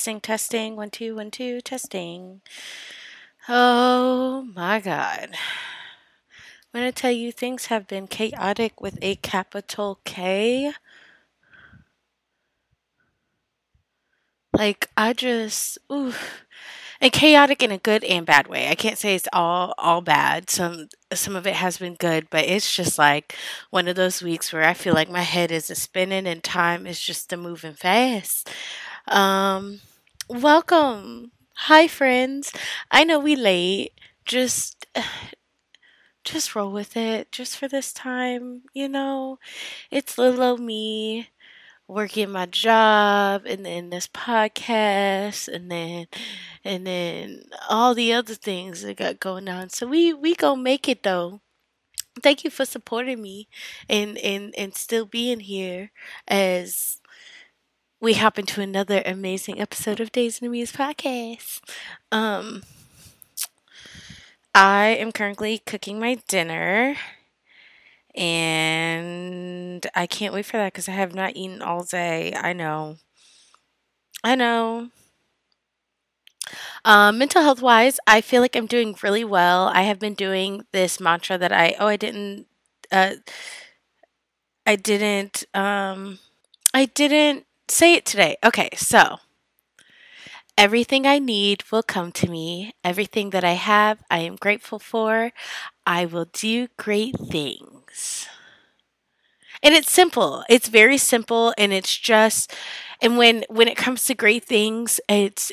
Testing, testing, one, two, one, two, testing. Oh my God. I'm going to tell you things have been chaotic with a capital K. Like, I just, ooh. And chaotic in a good and bad way. I can't say it's all all bad. Some some of it has been good, but it's just like one of those weeks where I feel like my head is a spinning and time is just a moving fast. Um, welcome. Hi friends. I know we late. Just just roll with it just for this time, you know. It's little old me working my job and then this podcast and then and then all the other things that got going on. So we we gonna make it though. Thank you for supporting me and and and still being here as we hop into another amazing episode of Dazed and Amused podcast. Um I am currently cooking my dinner and I can't wait for that because I have not eaten all day. I know. I know. Um, mental health wise, I feel like I'm doing really well. I have been doing this mantra that I oh I didn't uh I didn't um I didn't say it today. Okay, so everything I need will come to me. Everything that I have, I am grateful for. I will do great things. And it's simple. It's very simple and it's just and when when it comes to great things, it's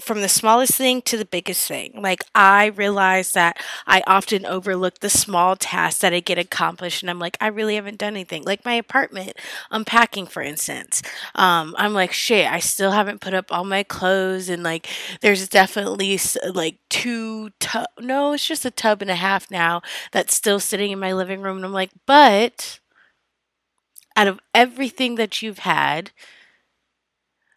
from the smallest thing to the biggest thing. Like I realize that I often overlook the small tasks that I get accomplished and I'm like I really haven't done anything. Like my apartment unpacking for instance. Um I'm like shit, I still haven't put up all my clothes and like there's definitely like two tub no, it's just a tub and a half now that's still sitting in my living room and I'm like, "But out of everything that you've had,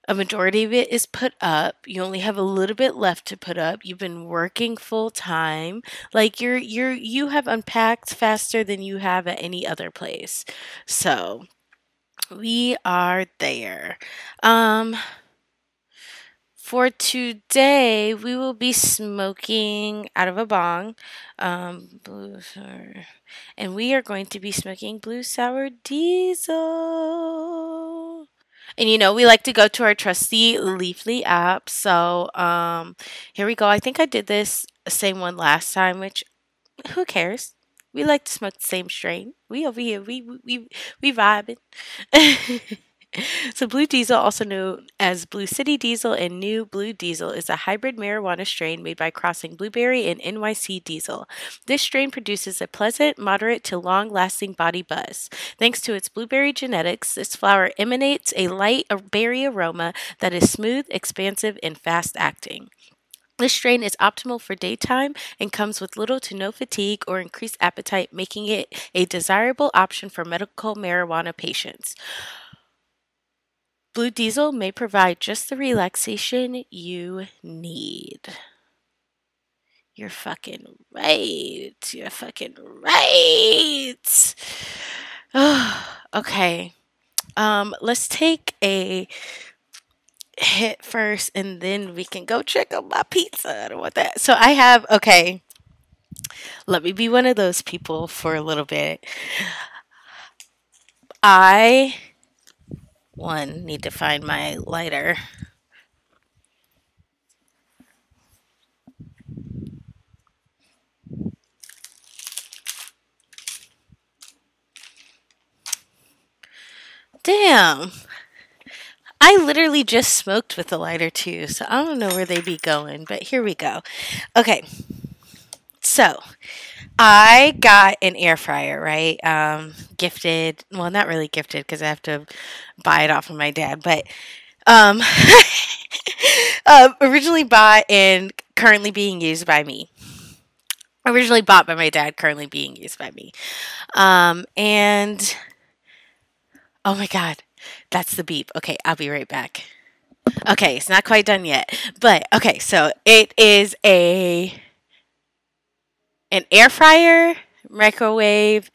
a majority of it is put up. You only have a little bit left to put up. You've been working full time. Like you're you're you have unpacked faster than you have at any other place. So, we are there. Um for today, we will be smoking out of a bong, um, blue sour, and we are going to be smoking blue sour diesel. And you know, we like to go to our trusty Leafly app. So um, here we go. I think I did this same one last time, which who cares? We like to smoke the same strain. We over here, we we we vibing. so, Blue Diesel, also known as Blue City Diesel and New Blue Diesel, is a hybrid marijuana strain made by crossing blueberry and NYC diesel. This strain produces a pleasant, moderate to long lasting body buzz. Thanks to its blueberry genetics, this flower emanates a light berry aroma that is smooth, expansive, and fast acting. This strain is optimal for daytime and comes with little to no fatigue or increased appetite, making it a desirable option for medical marijuana patients. Blue Diesel may provide just the relaxation you need. You're fucking right. You're fucking right. Oh, okay. Um, let's take a hit first and then we can go check out my pizza. I don't want that. So I have okay. Let me be one of those people for a little bit. I one, need to find my lighter. Damn. I literally just smoked with the lighter too, so I don't know where they'd be going, but here we go. Okay. So, I got an air fryer, right? Um, gifted. Well, not really gifted because I have to buy it off of my dad, but um, uh, originally bought and currently being used by me. Originally bought by my dad, currently being used by me. Um, and oh my god, that's the beep. Okay, I'll be right back. Okay, it's not quite done yet, but okay, so it is a an air fryer, microwave,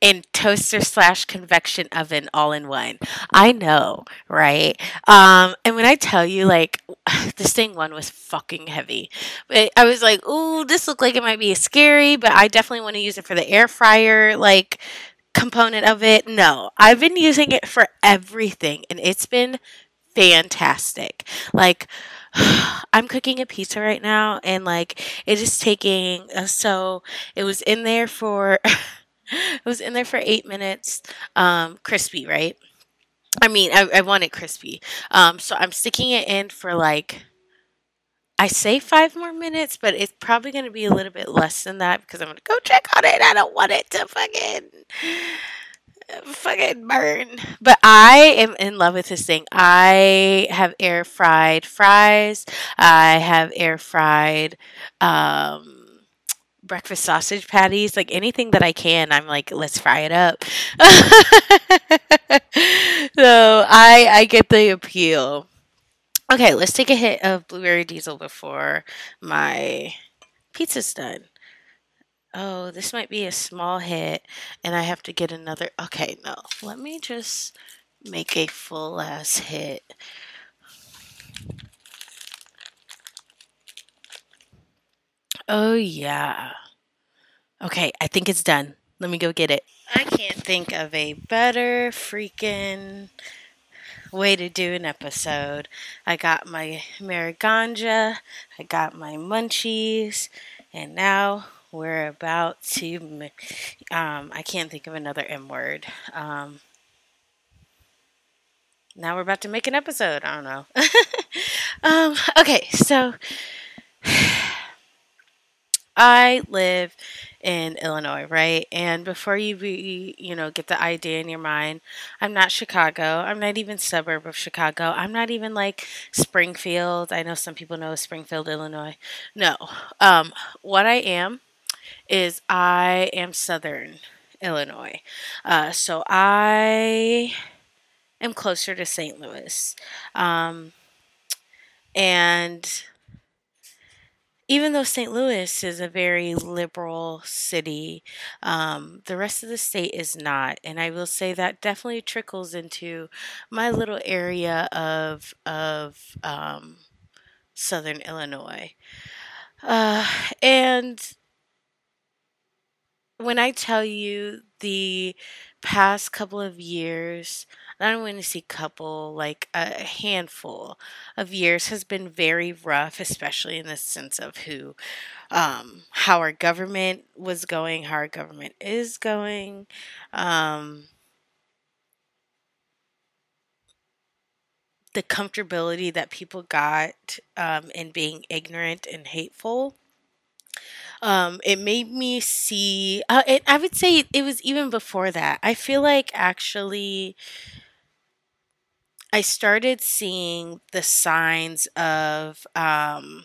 and toaster slash convection oven all in one. I know, right? Um, and when I tell you, like, this thing one was fucking heavy. But I was like, ooh, this looked like it might be scary, but I definitely want to use it for the air fryer, like, component of it. No, I've been using it for everything, and it's been fantastic. Like, I'm cooking a pizza right now, and like, it is taking, uh, so it was in there for. it was in there for eight minutes, um, crispy, right? I mean, I, I want it crispy. Um, so I'm sticking it in for like, I say five more minutes, but it's probably going to be a little bit less than that because I'm going to go check on it. I don't want it to fucking fucking burn. But I am in love with this thing. I have air fried fries. I have air fried um breakfast sausage patties, like anything that I can, I'm like, let's fry it up. so I I get the appeal. Okay, let's take a hit of blueberry diesel before my pizza's done. Oh, this might be a small hit, and I have to get another. Okay, no. Let me just make a full ass hit. Oh, yeah. Okay, I think it's done. Let me go get it. I can't think of a better freaking way to do an episode. I got my Mariganja, I got my munchies, and now we're about to. Um, I can't think of another M word. Um, now we're about to make an episode. I don't know. um, okay, so I live in Illinois, right? And before you be, you know, get the idea in your mind, I'm not Chicago. I'm not even suburb of Chicago. I'm not even like Springfield. I know some people know Springfield, Illinois. No. Um, what I am is I am Southern Illinois. Uh, so I am closer to St. Louis. Um, and even though St. Louis is a very liberal city, um, the rest of the state is not. And I will say that definitely trickles into my little area of, of um, Southern Illinois. Uh, and when I tell you the past couple of years, I don't want to say couple, like a handful of years has been very rough, especially in the sense of who, um, how our government was going, how our government is going. Um, the comfortability that people got um, in being ignorant and hateful. Um, it made me see. Uh, it, I would say it was even before that. I feel like actually I started seeing the signs of um,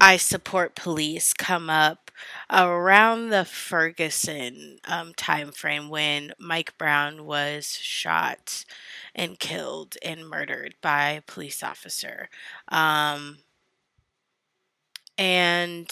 I support police come up around the Ferguson um, time frame when Mike Brown was shot and killed and murdered by a police officer. Um, and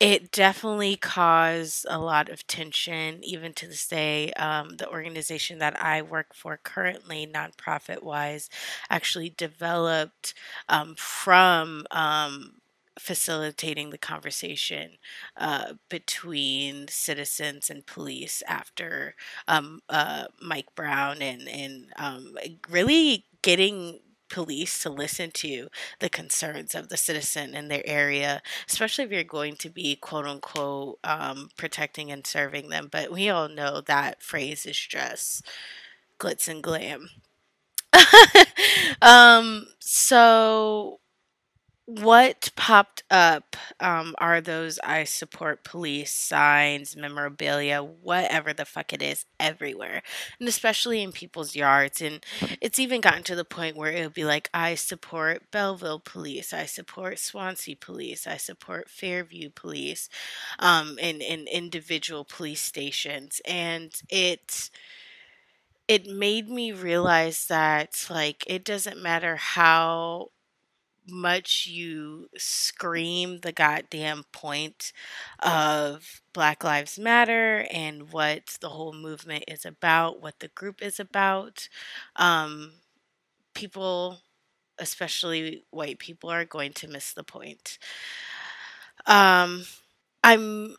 it definitely caused a lot of tension, even to this day. Um, the organization that I work for currently, nonprofit wise, actually developed um, from um, facilitating the conversation uh, between citizens and police after um, uh, Mike Brown and, and um, really getting police to listen to the concerns of the citizen in their area, especially if you're going to be quote unquote um, protecting and serving them. But we all know that phrase is just glitz and glam. um, so what popped up um, are those I support police signs, memorabilia, whatever the fuck it is, everywhere. And especially in people's yards. And it's even gotten to the point where it would be like, I support Belleville police, I support Swansea police, I support Fairview police, um, and individual police stations. And it it made me realize that like it doesn't matter how much you scream the goddamn point of Black Lives Matter and what the whole movement is about, what the group is about, um, people, especially white people, are going to miss the point. Um, I'm,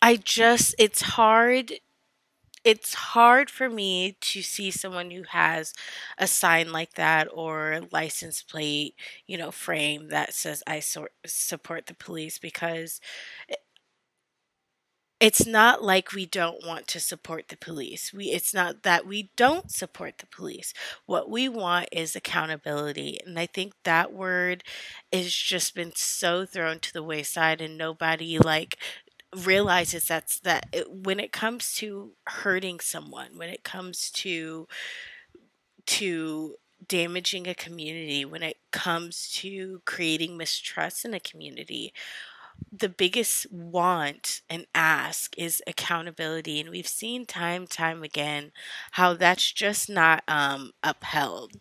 I just, it's hard it's hard for me to see someone who has a sign like that or license plate, you know, frame that says I so- support the police because it's not like we don't want to support the police. We it's not that we don't support the police. What we want is accountability. And I think that word has just been so thrown to the wayside and nobody like realizes that's that it, when it comes to hurting someone, when it comes to to damaging a community, when it comes to creating mistrust in a community, the biggest want and ask is accountability. And we've seen time time again how that's just not um, upheld.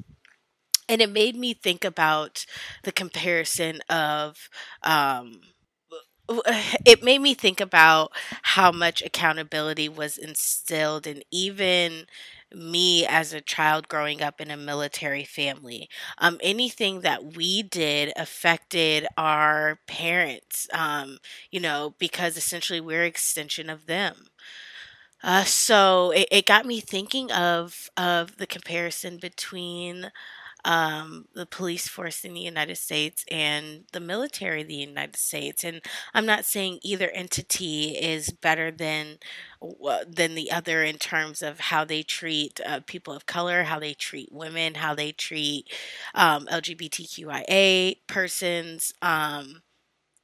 And it made me think about the comparison of um, it made me think about how much accountability was instilled in even me as a child growing up in a military family. Um, anything that we did affected our parents, um, you know, because essentially we're extension of them. Uh, so it, it got me thinking of of the comparison between um, the police force in the United States and the military of the United States. And I'm not saying either entity is better than than the other in terms of how they treat uh, people of color, how they treat women, how they treat um, LGBTQIA persons, um,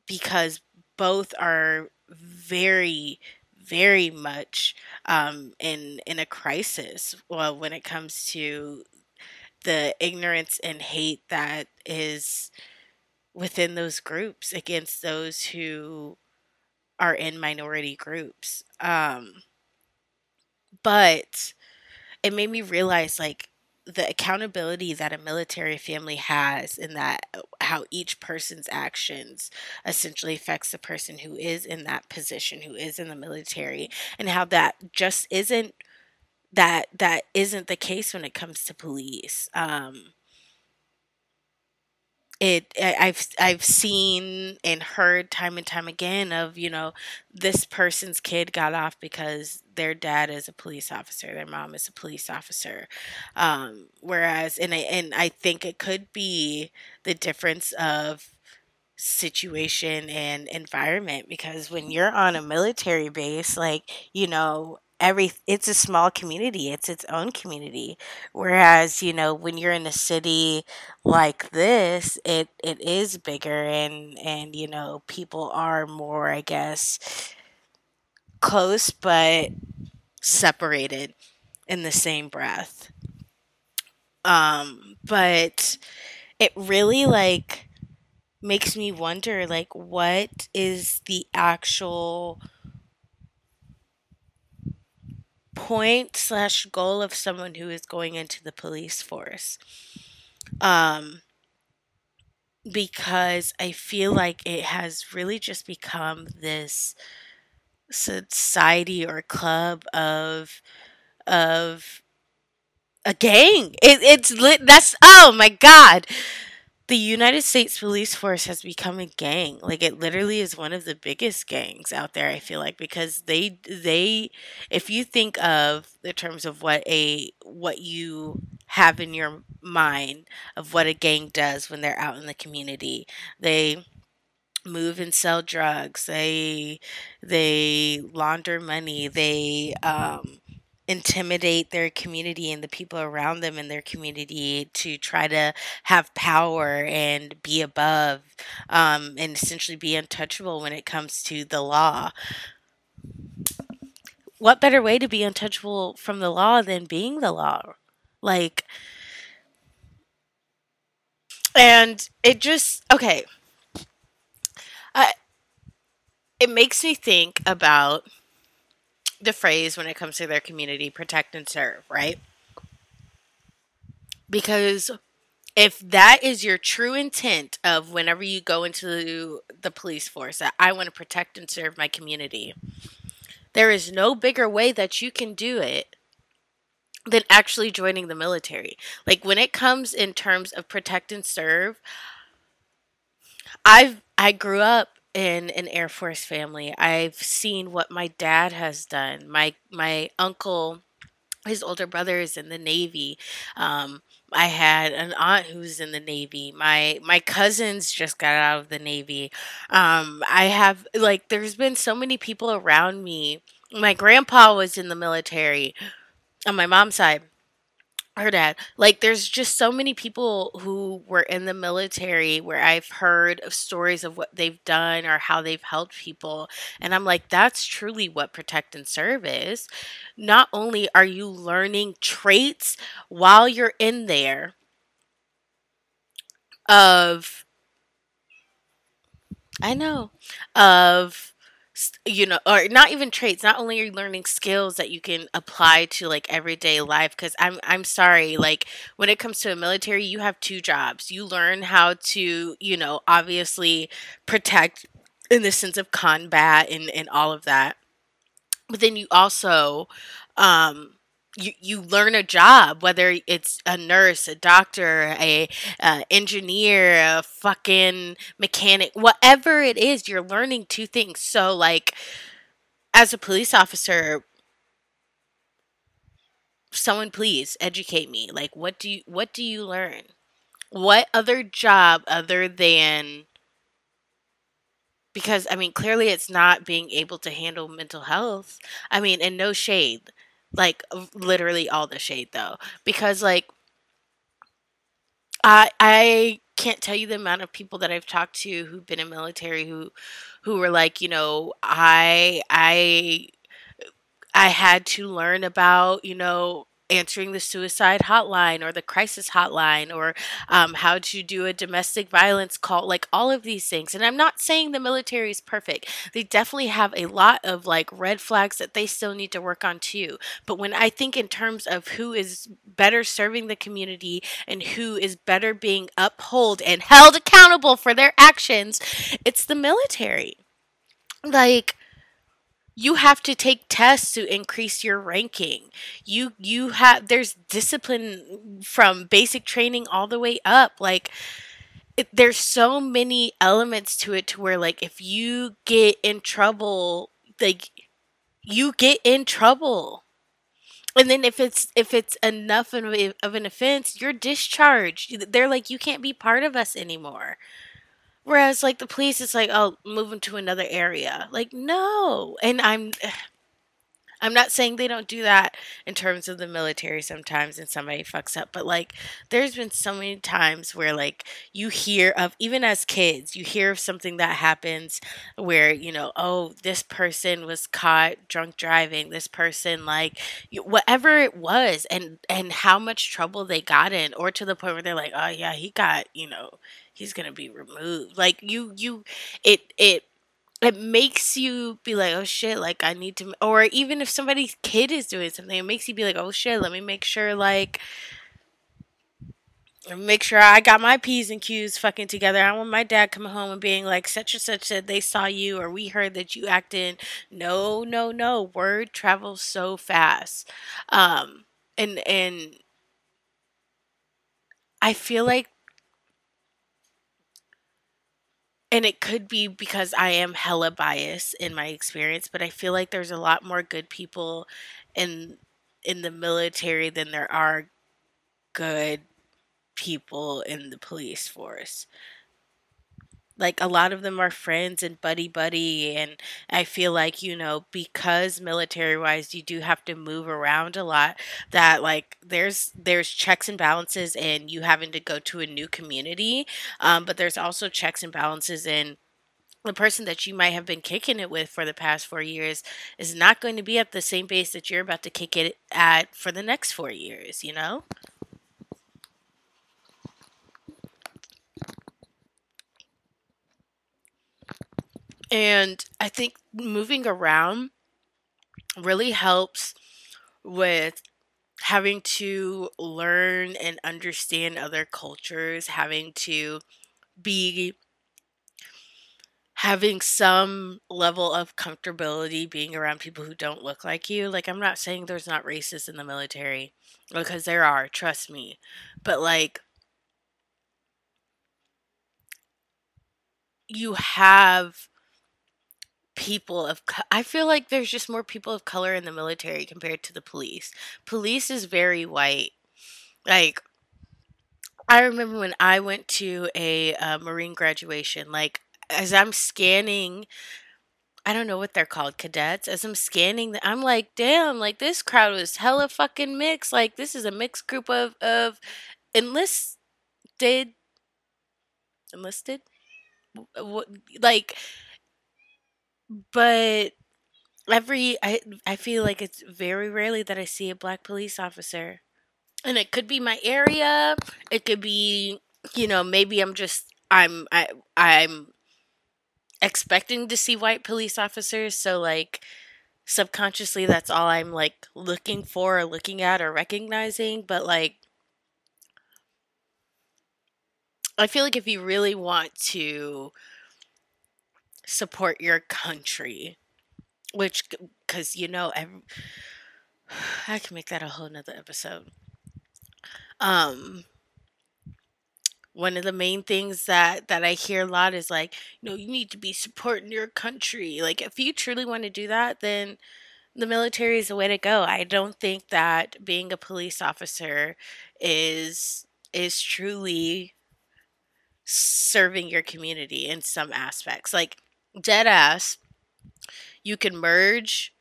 because both are very very much um, in in a crisis well when it comes to the ignorance and hate that is within those groups against those who are in minority groups. Um, but it made me realize like the accountability that a military family has in that how each person's actions essentially affects the person who is in that position who is in the military and how that just isn't that that isn't the case when it comes to police. Um, it I've I've seen and heard time and time again of you know this person's kid got off because their dad is a police officer, their mom is a police officer, um, whereas and I and I think it could be the difference of situation and environment because when you're on a military base like you know every it's a small community it's its own community. Whereas you know when you're in a city like this it it is bigger and and you know people are more i guess close but separated in the same breath. Um but it really like makes me wonder like what is the actual point slash goal of someone who is going into the police force. Um, because I feel like it has really just become this society or club of of a gang. It, it's lit. That's oh my god the United States Police Force has become a gang. Like it literally is one of the biggest gangs out there, I feel like, because they they if you think of the terms of what a what you have in your mind of what a gang does when they're out in the community, they move and sell drugs, they they launder money, they um intimidate their community and the people around them in their community to try to have power and be above um, and essentially be untouchable when it comes to the law. What better way to be untouchable from the law than being the law? Like, and it just, okay. I, it makes me think about the phrase when it comes to their community protect and serve, right? Because if that is your true intent of whenever you go into the police force that I want to protect and serve my community, there is no bigger way that you can do it than actually joining the military. Like when it comes in terms of protect and serve, I've I grew up in an Air Force family. I've seen what my dad has done. My my uncle, his older brother is in the Navy. Um, I had an aunt who's in the Navy. My my cousins just got out of the Navy. Um, I have like there's been so many people around me. My grandpa was in the military on my mom's side her dad. Like there's just so many people who were in the military where i've heard of stories of what they've done or how they've helped people and i'm like that's truly what protect and serve is not only are you learning traits while you're in there of i know of you know or not even traits not only are you learning skills that you can apply to like everyday life cuz I'm I'm sorry like when it comes to a military you have two jobs. You learn how to you know obviously protect in the sense of combat and and all of that but then you also um you, you learn a job whether it's a nurse a doctor a engineer a fucking mechanic whatever it is you're learning two things. So like as a police officer someone please educate me. Like what do you what do you learn? What other job other than because I mean clearly it's not being able to handle mental health. I mean, and no shade like literally all the shade though because like i i can't tell you the amount of people that i've talked to who've been in military who who were like you know i i i had to learn about you know answering the suicide hotline or the crisis hotline or um, how to do a domestic violence call like all of these things. And i'm not saying the military is perfect. They definitely have a lot of like red flags that they still need to work on too. But when i think in terms of who is better serving the community and who is better being upheld and held accountable for their actions it's the military. Like you have to take tests to increase your ranking. You you have there's discipline from basic training all the way up like it, there's so many elements to it to where like if you get in trouble like you get in trouble. And then if it's if it's enough of, of an offense you're discharged. They're like you can't be part of us anymore Whereas like the police is like, oh, move them to another area. Like, no. And I'm I'm not saying they don't do that in terms of the military sometimes and somebody fucks up, but like there's been so many times where like you hear of even as kids, you hear of something that happens where, you know, oh, this person was caught drunk driving, this person like whatever it was and and how much trouble they got in or to the point where they're like, "Oh yeah, he got, you know, he's gonna be removed. Like you, you, it, it, it makes you be like, oh shit, like I need to, or even if somebody's kid is doing something, it makes you be like, oh shit, let me make sure, like, make sure I got my P's and Q's fucking together. I want my dad coming home and being like, such and such said they saw you or we heard that you acted. No, no, no. Word travels so fast. Um, and, and I feel like and it could be because I am hella biased in my experience, but I feel like there's a lot more good people in in the military than there are good people in the police force like a lot of them are friends and buddy buddy and i feel like you know because military wise you do have to move around a lot that like there's there's checks and balances in you having to go to a new community um, but there's also checks and balances in the person that you might have been kicking it with for the past four years is not going to be at the same base that you're about to kick it at for the next four years you know And I think moving around really helps with having to learn and understand other cultures, having to be having some level of comfortability being around people who don't look like you. Like, I'm not saying there's not racists in the military, because there are, trust me. But, like, you have people of I feel like there's just more people of color in the military compared to the police. Police is very white. Like I remember when I went to a uh, Marine graduation, like as I'm scanning I don't know what they're called, cadets. As I'm scanning, I'm like, damn, like this crowd was hella fucking mixed. Like this is a mixed group of of enlisted, enlisted, what like, but every I I feel like it's very rarely that I see a black police officer, and it could be my area. It could be, you know, maybe I'm just I'm I I'm expecting to see white police officers. So, like, subconsciously, that's all I'm like looking for or looking at or recognizing. But, like, I feel like if you really want to support your country, which, because you know, every, I can make that a whole nother episode. Um, one of the main things that that I hear a lot is like, you know, you need to be supporting your country. Like if you truly want to do that, then the military is the way to go. I don't think that being a police officer is is truly serving your community in some aspects. Like dead ass, you can merge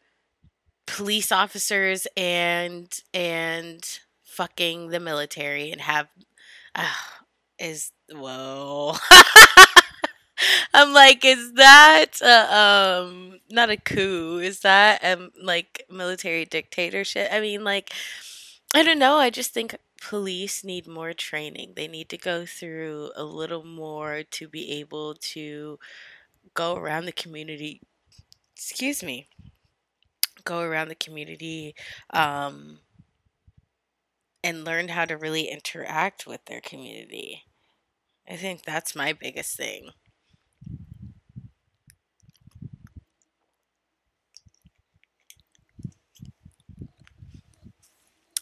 police officers and and fucking the military and have uh, is whoa. I'm like, is that uh, um not a coup? Is that um like military dictatorship? I mean, like, I don't know. I just think police need more training. They need to go through a little more to be able to go around the community. Excuse me. Go around the community um, and learn how to really interact with their community. I think that's my biggest thing.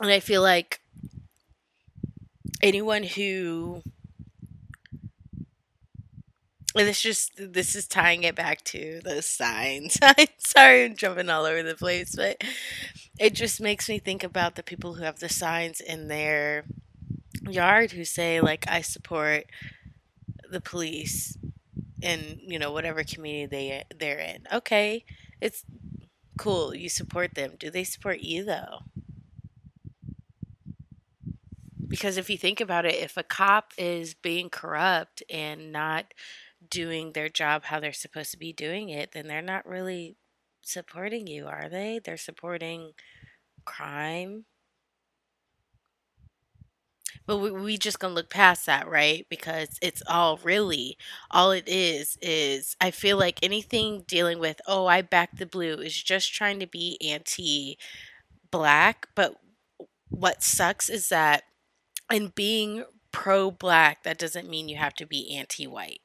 And I feel like anyone who and this just this is tying it back to those signs. I'm sorry I'm jumping all over the place, but it just makes me think about the people who have the signs in their yard who say like I support the police in you know whatever community they they're in. Okay, it's cool. You support them. Do they support you though? Because if you think about it, if a cop is being corrupt and not doing their job how they're supposed to be doing it, then they're not really supporting you, are they? They're supporting crime. But we, we just gonna look past that, right? Because it's all really all it is is I feel like anything dealing with oh I back the blue is just trying to be anti black. But what sucks is that in being pro black, that doesn't mean you have to be anti white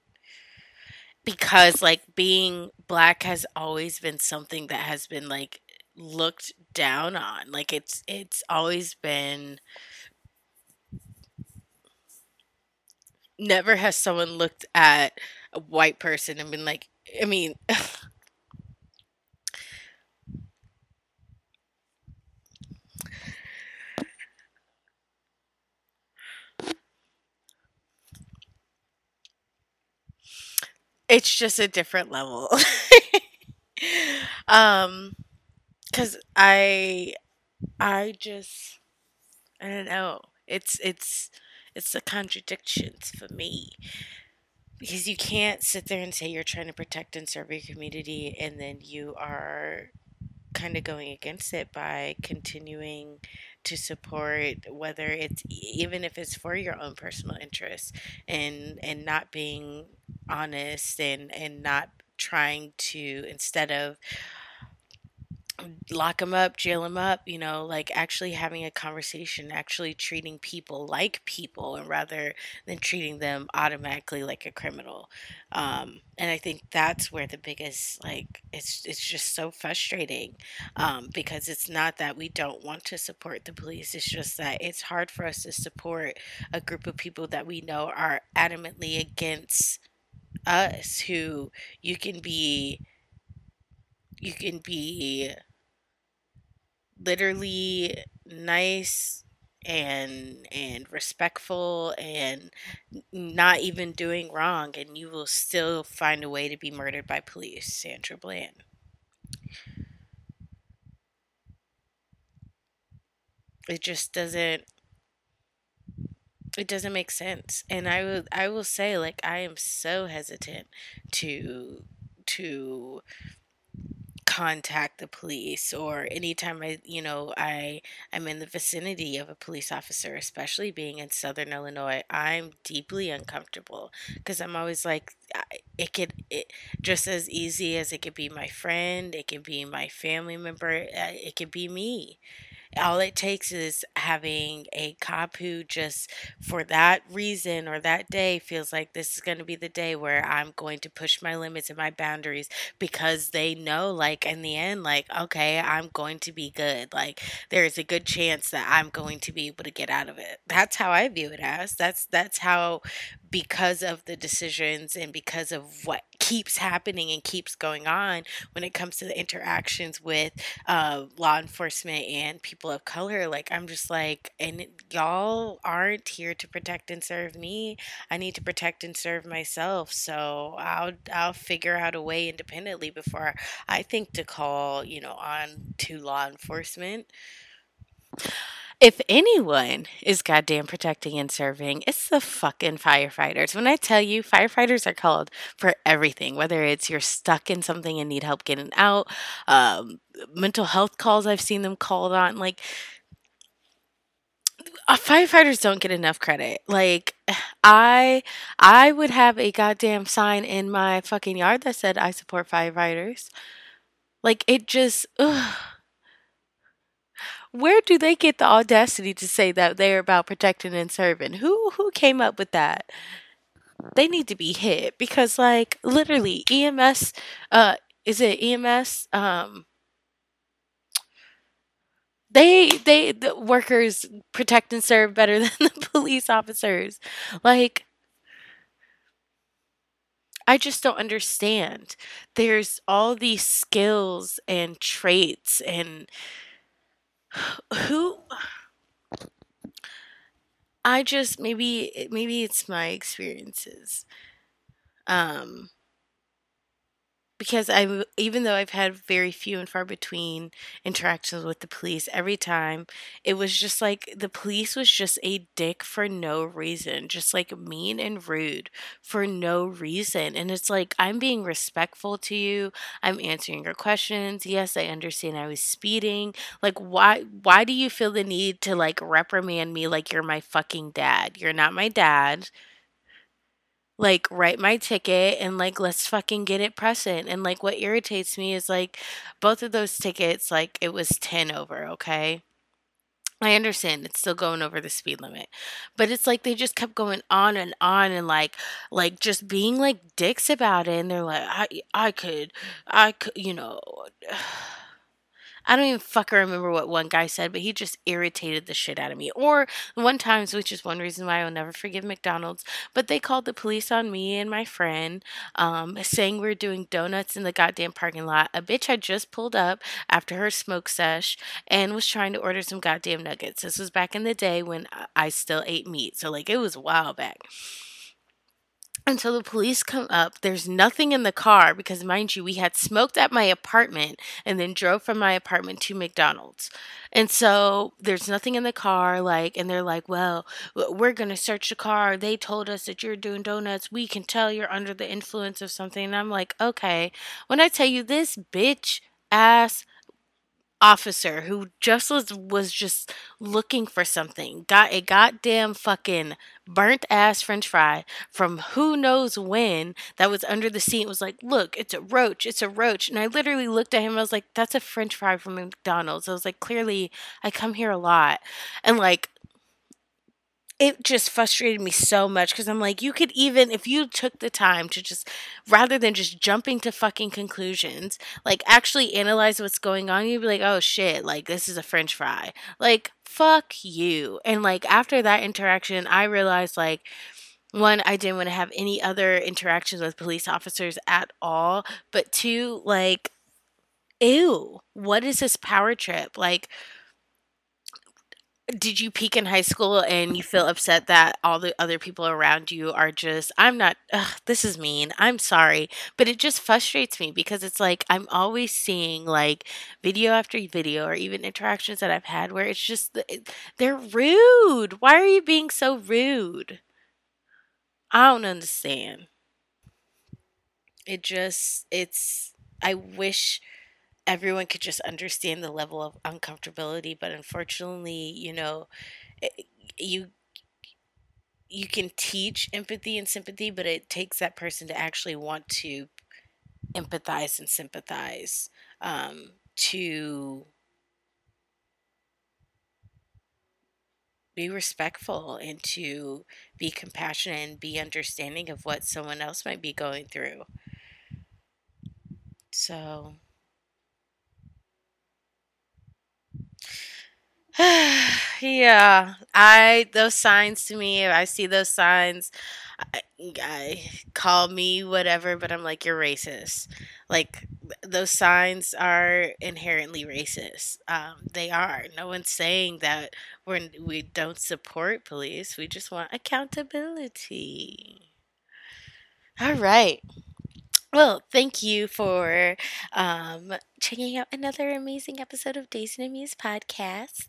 because like being black has always been something that has been like looked down on. Like it's it's always been never has someone looked at a white person and been like i mean it's just a different level. Um because i i just i don't know. It's it's it's the contradictions for me. Because you can't sit there and say you're trying to protect and serve your community and then you are kind of going against it by continuing to support whether it's even if it's for your own personal interests and and not being honest and and not trying to instead of lock them up, jail them up, you know, like actually having a conversation, actually treating people like people and rather than treating them automatically like a criminal. Um, and I think that's where the biggest like it's it's just so frustrating um, because it's not that we don't want to support the police. It's just that it's hard for us to support a group of people that we know are adamantly against us who you can be you can be literally nice and and respectful and not even doing wrong and you will still find a way to be murdered by police sandra bland. It just doesn't it doesn't make sense and i will i will say like i am so hesitant to to contact the police or anytime I, you know, I I'm in the vicinity of a police officer, especially being in southern Illinois, I'm deeply uncomfortable because I'm always like it could it, just as easy as it could be my friend, it could be my family member, uh, it could be me all it takes is having a cop who just for that reason or that day feels like this is going to be the day where I'm going to push my limits and my boundaries because they know like in the end like okay I'm going to be good. Like there is a good chance that I'm going to be able to get out of it. That's how I view it as. That's that's how because of the decisions and because of what keeps happening and keeps going on when it comes to the interactions with uh, law enforcement and people of color. Like, I'm just like, and y'all aren't here to protect and serve me. I need to protect and serve myself. So I'll I'll figure out a way independently before I think to call, you know, on to law enforcement. If anyone is goddamn protecting and serving, it's the fucking firefighters. When I tell you, firefighters are called for everything, whether it's you're stuck in something and need help getting out, um, mental health calls, I've seen them called on. Like, uh, firefighters don't get enough credit. Like, I I would have a goddamn sign in my fucking yard that said I support firefighters. Like, it just, ugh. Where do they get the audacity to say that they're about protecting and serving? Who who came up with that? They need to be hit because like literally EMS uh is it EMS um they they the workers protect and serve better than the police officers. Like I just don't understand. There's all these skills and traits and who I just maybe maybe it's my experiences. Um because I even though I've had very few and far between interactions with the police, every time it was just like the police was just a dick for no reason, just like mean and rude for no reason. And it's like I'm being respectful to you. I'm answering your questions. Yes, I understand I was speeding. Like why why do you feel the need to like reprimand me like you're my fucking dad? You're not my dad like write my ticket and like let's fucking get it present. And like what irritates me is like both of those tickets like it was 10 over okay? I understand it's still going over the speed limit, but it's like they just kept going on and on and like like just being like dicks about it. And they're like I I could I could you know I don't even fucking remember what one guy said, but he just irritated the shit out of me. Or one time, which is one reason why I'll never forgive McDonald's, but they called the police on me and my friend, um, saying we are doing donuts in the goddamn parking lot. A bitch had just pulled up after her smoke sesh and was trying to order some goddamn nuggets. This was back in the day when I still ate meat, so like it was a while back until the police come up. There's nothing in the car because, mind you, we had smoked at my apartment and then drove from my apartment to McDonald's. And so there's nothing in the car, like, and they're like, well, we're going to search the car. They told us that you're doing donuts. We can tell you're under the influence of something. And I'm like, okay. When I tell you this bitch ass officer who just was, was just looking for something. Got a goddamn fucking burnt ass french fry from who knows when that was under the seat was like look it's a roach it's a roach. And i literally looked at him and i was like that's a french fry from mcdonald's. I was like clearly i come here a lot. And like it just frustrated me so much because I'm like, you could even, if you took the time to just, rather than just jumping to fucking conclusions, like actually analyze what's going on, you'd be like, oh shit, like this is a french fry. Like, fuck you. And like after that interaction, I realized like, one, I didn't want to have any other interactions with police officers at all. But two, like, ew, what is this power trip? Like, did you peak in high school and you feel upset that all the other people around you are just i'm not ugh, this is mean i'm sorry but it just frustrates me because it's like i'm always seeing like video after video or even interactions that i've had where it's just eh, they're rude. Why are you being so rude? I don't understand. It just it's i wish everyone could just understand the level of uncomfortability but unfortunately you know it, eh, you you can teach empathy and sympathy but it takes that person to actually want to empathize and sympathize um, to be respectful and to be compassionate and be understanding of what someone else might be going through. So yeah, I those signs to me, I see those signs, I, I call me whatever, but I'm like you're racist. Like those signs are inherently racist. Um, they are. No one's saying that we're we don't support police. We just want accountability. All right. Well, thank you for um, checking out another amazing episode of Dazed and Amused podcast.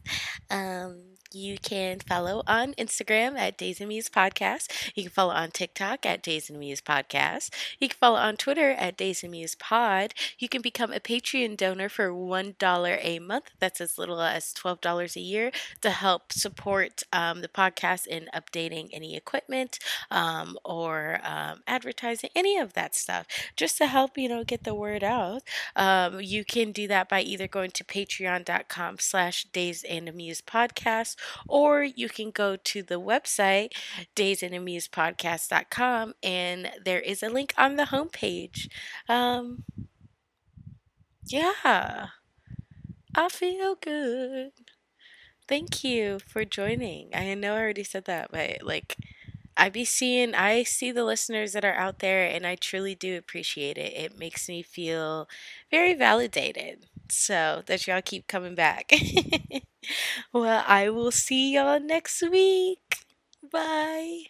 Um, you can follow on Instagram at Dazed and Amused Podcast. You can follow on TikTok at Dazed and Amused Podcast. You can follow on Twitter at Dazed and Amused Pod. You can become a Patreon donor for $1 a month. That's as little as $12 a year to help support um, the podcast in updating any equipment um, or um, advertising, any of that stuff just to help, you know, get the word out. Um, you can do that by either going to patreon.com slash dazed and amused podcast, or you can go to the website dazedandamusedpodcast.com and there is a link on the homepage. Um, yeah, I feel good. Thank you for joining. I know I already said that, but like, I be seeing, I see the listeners that are out there, and I truly do appreciate it. It makes me feel very validated. So that y'all keep coming back. well, I will see y'all next week. Bye.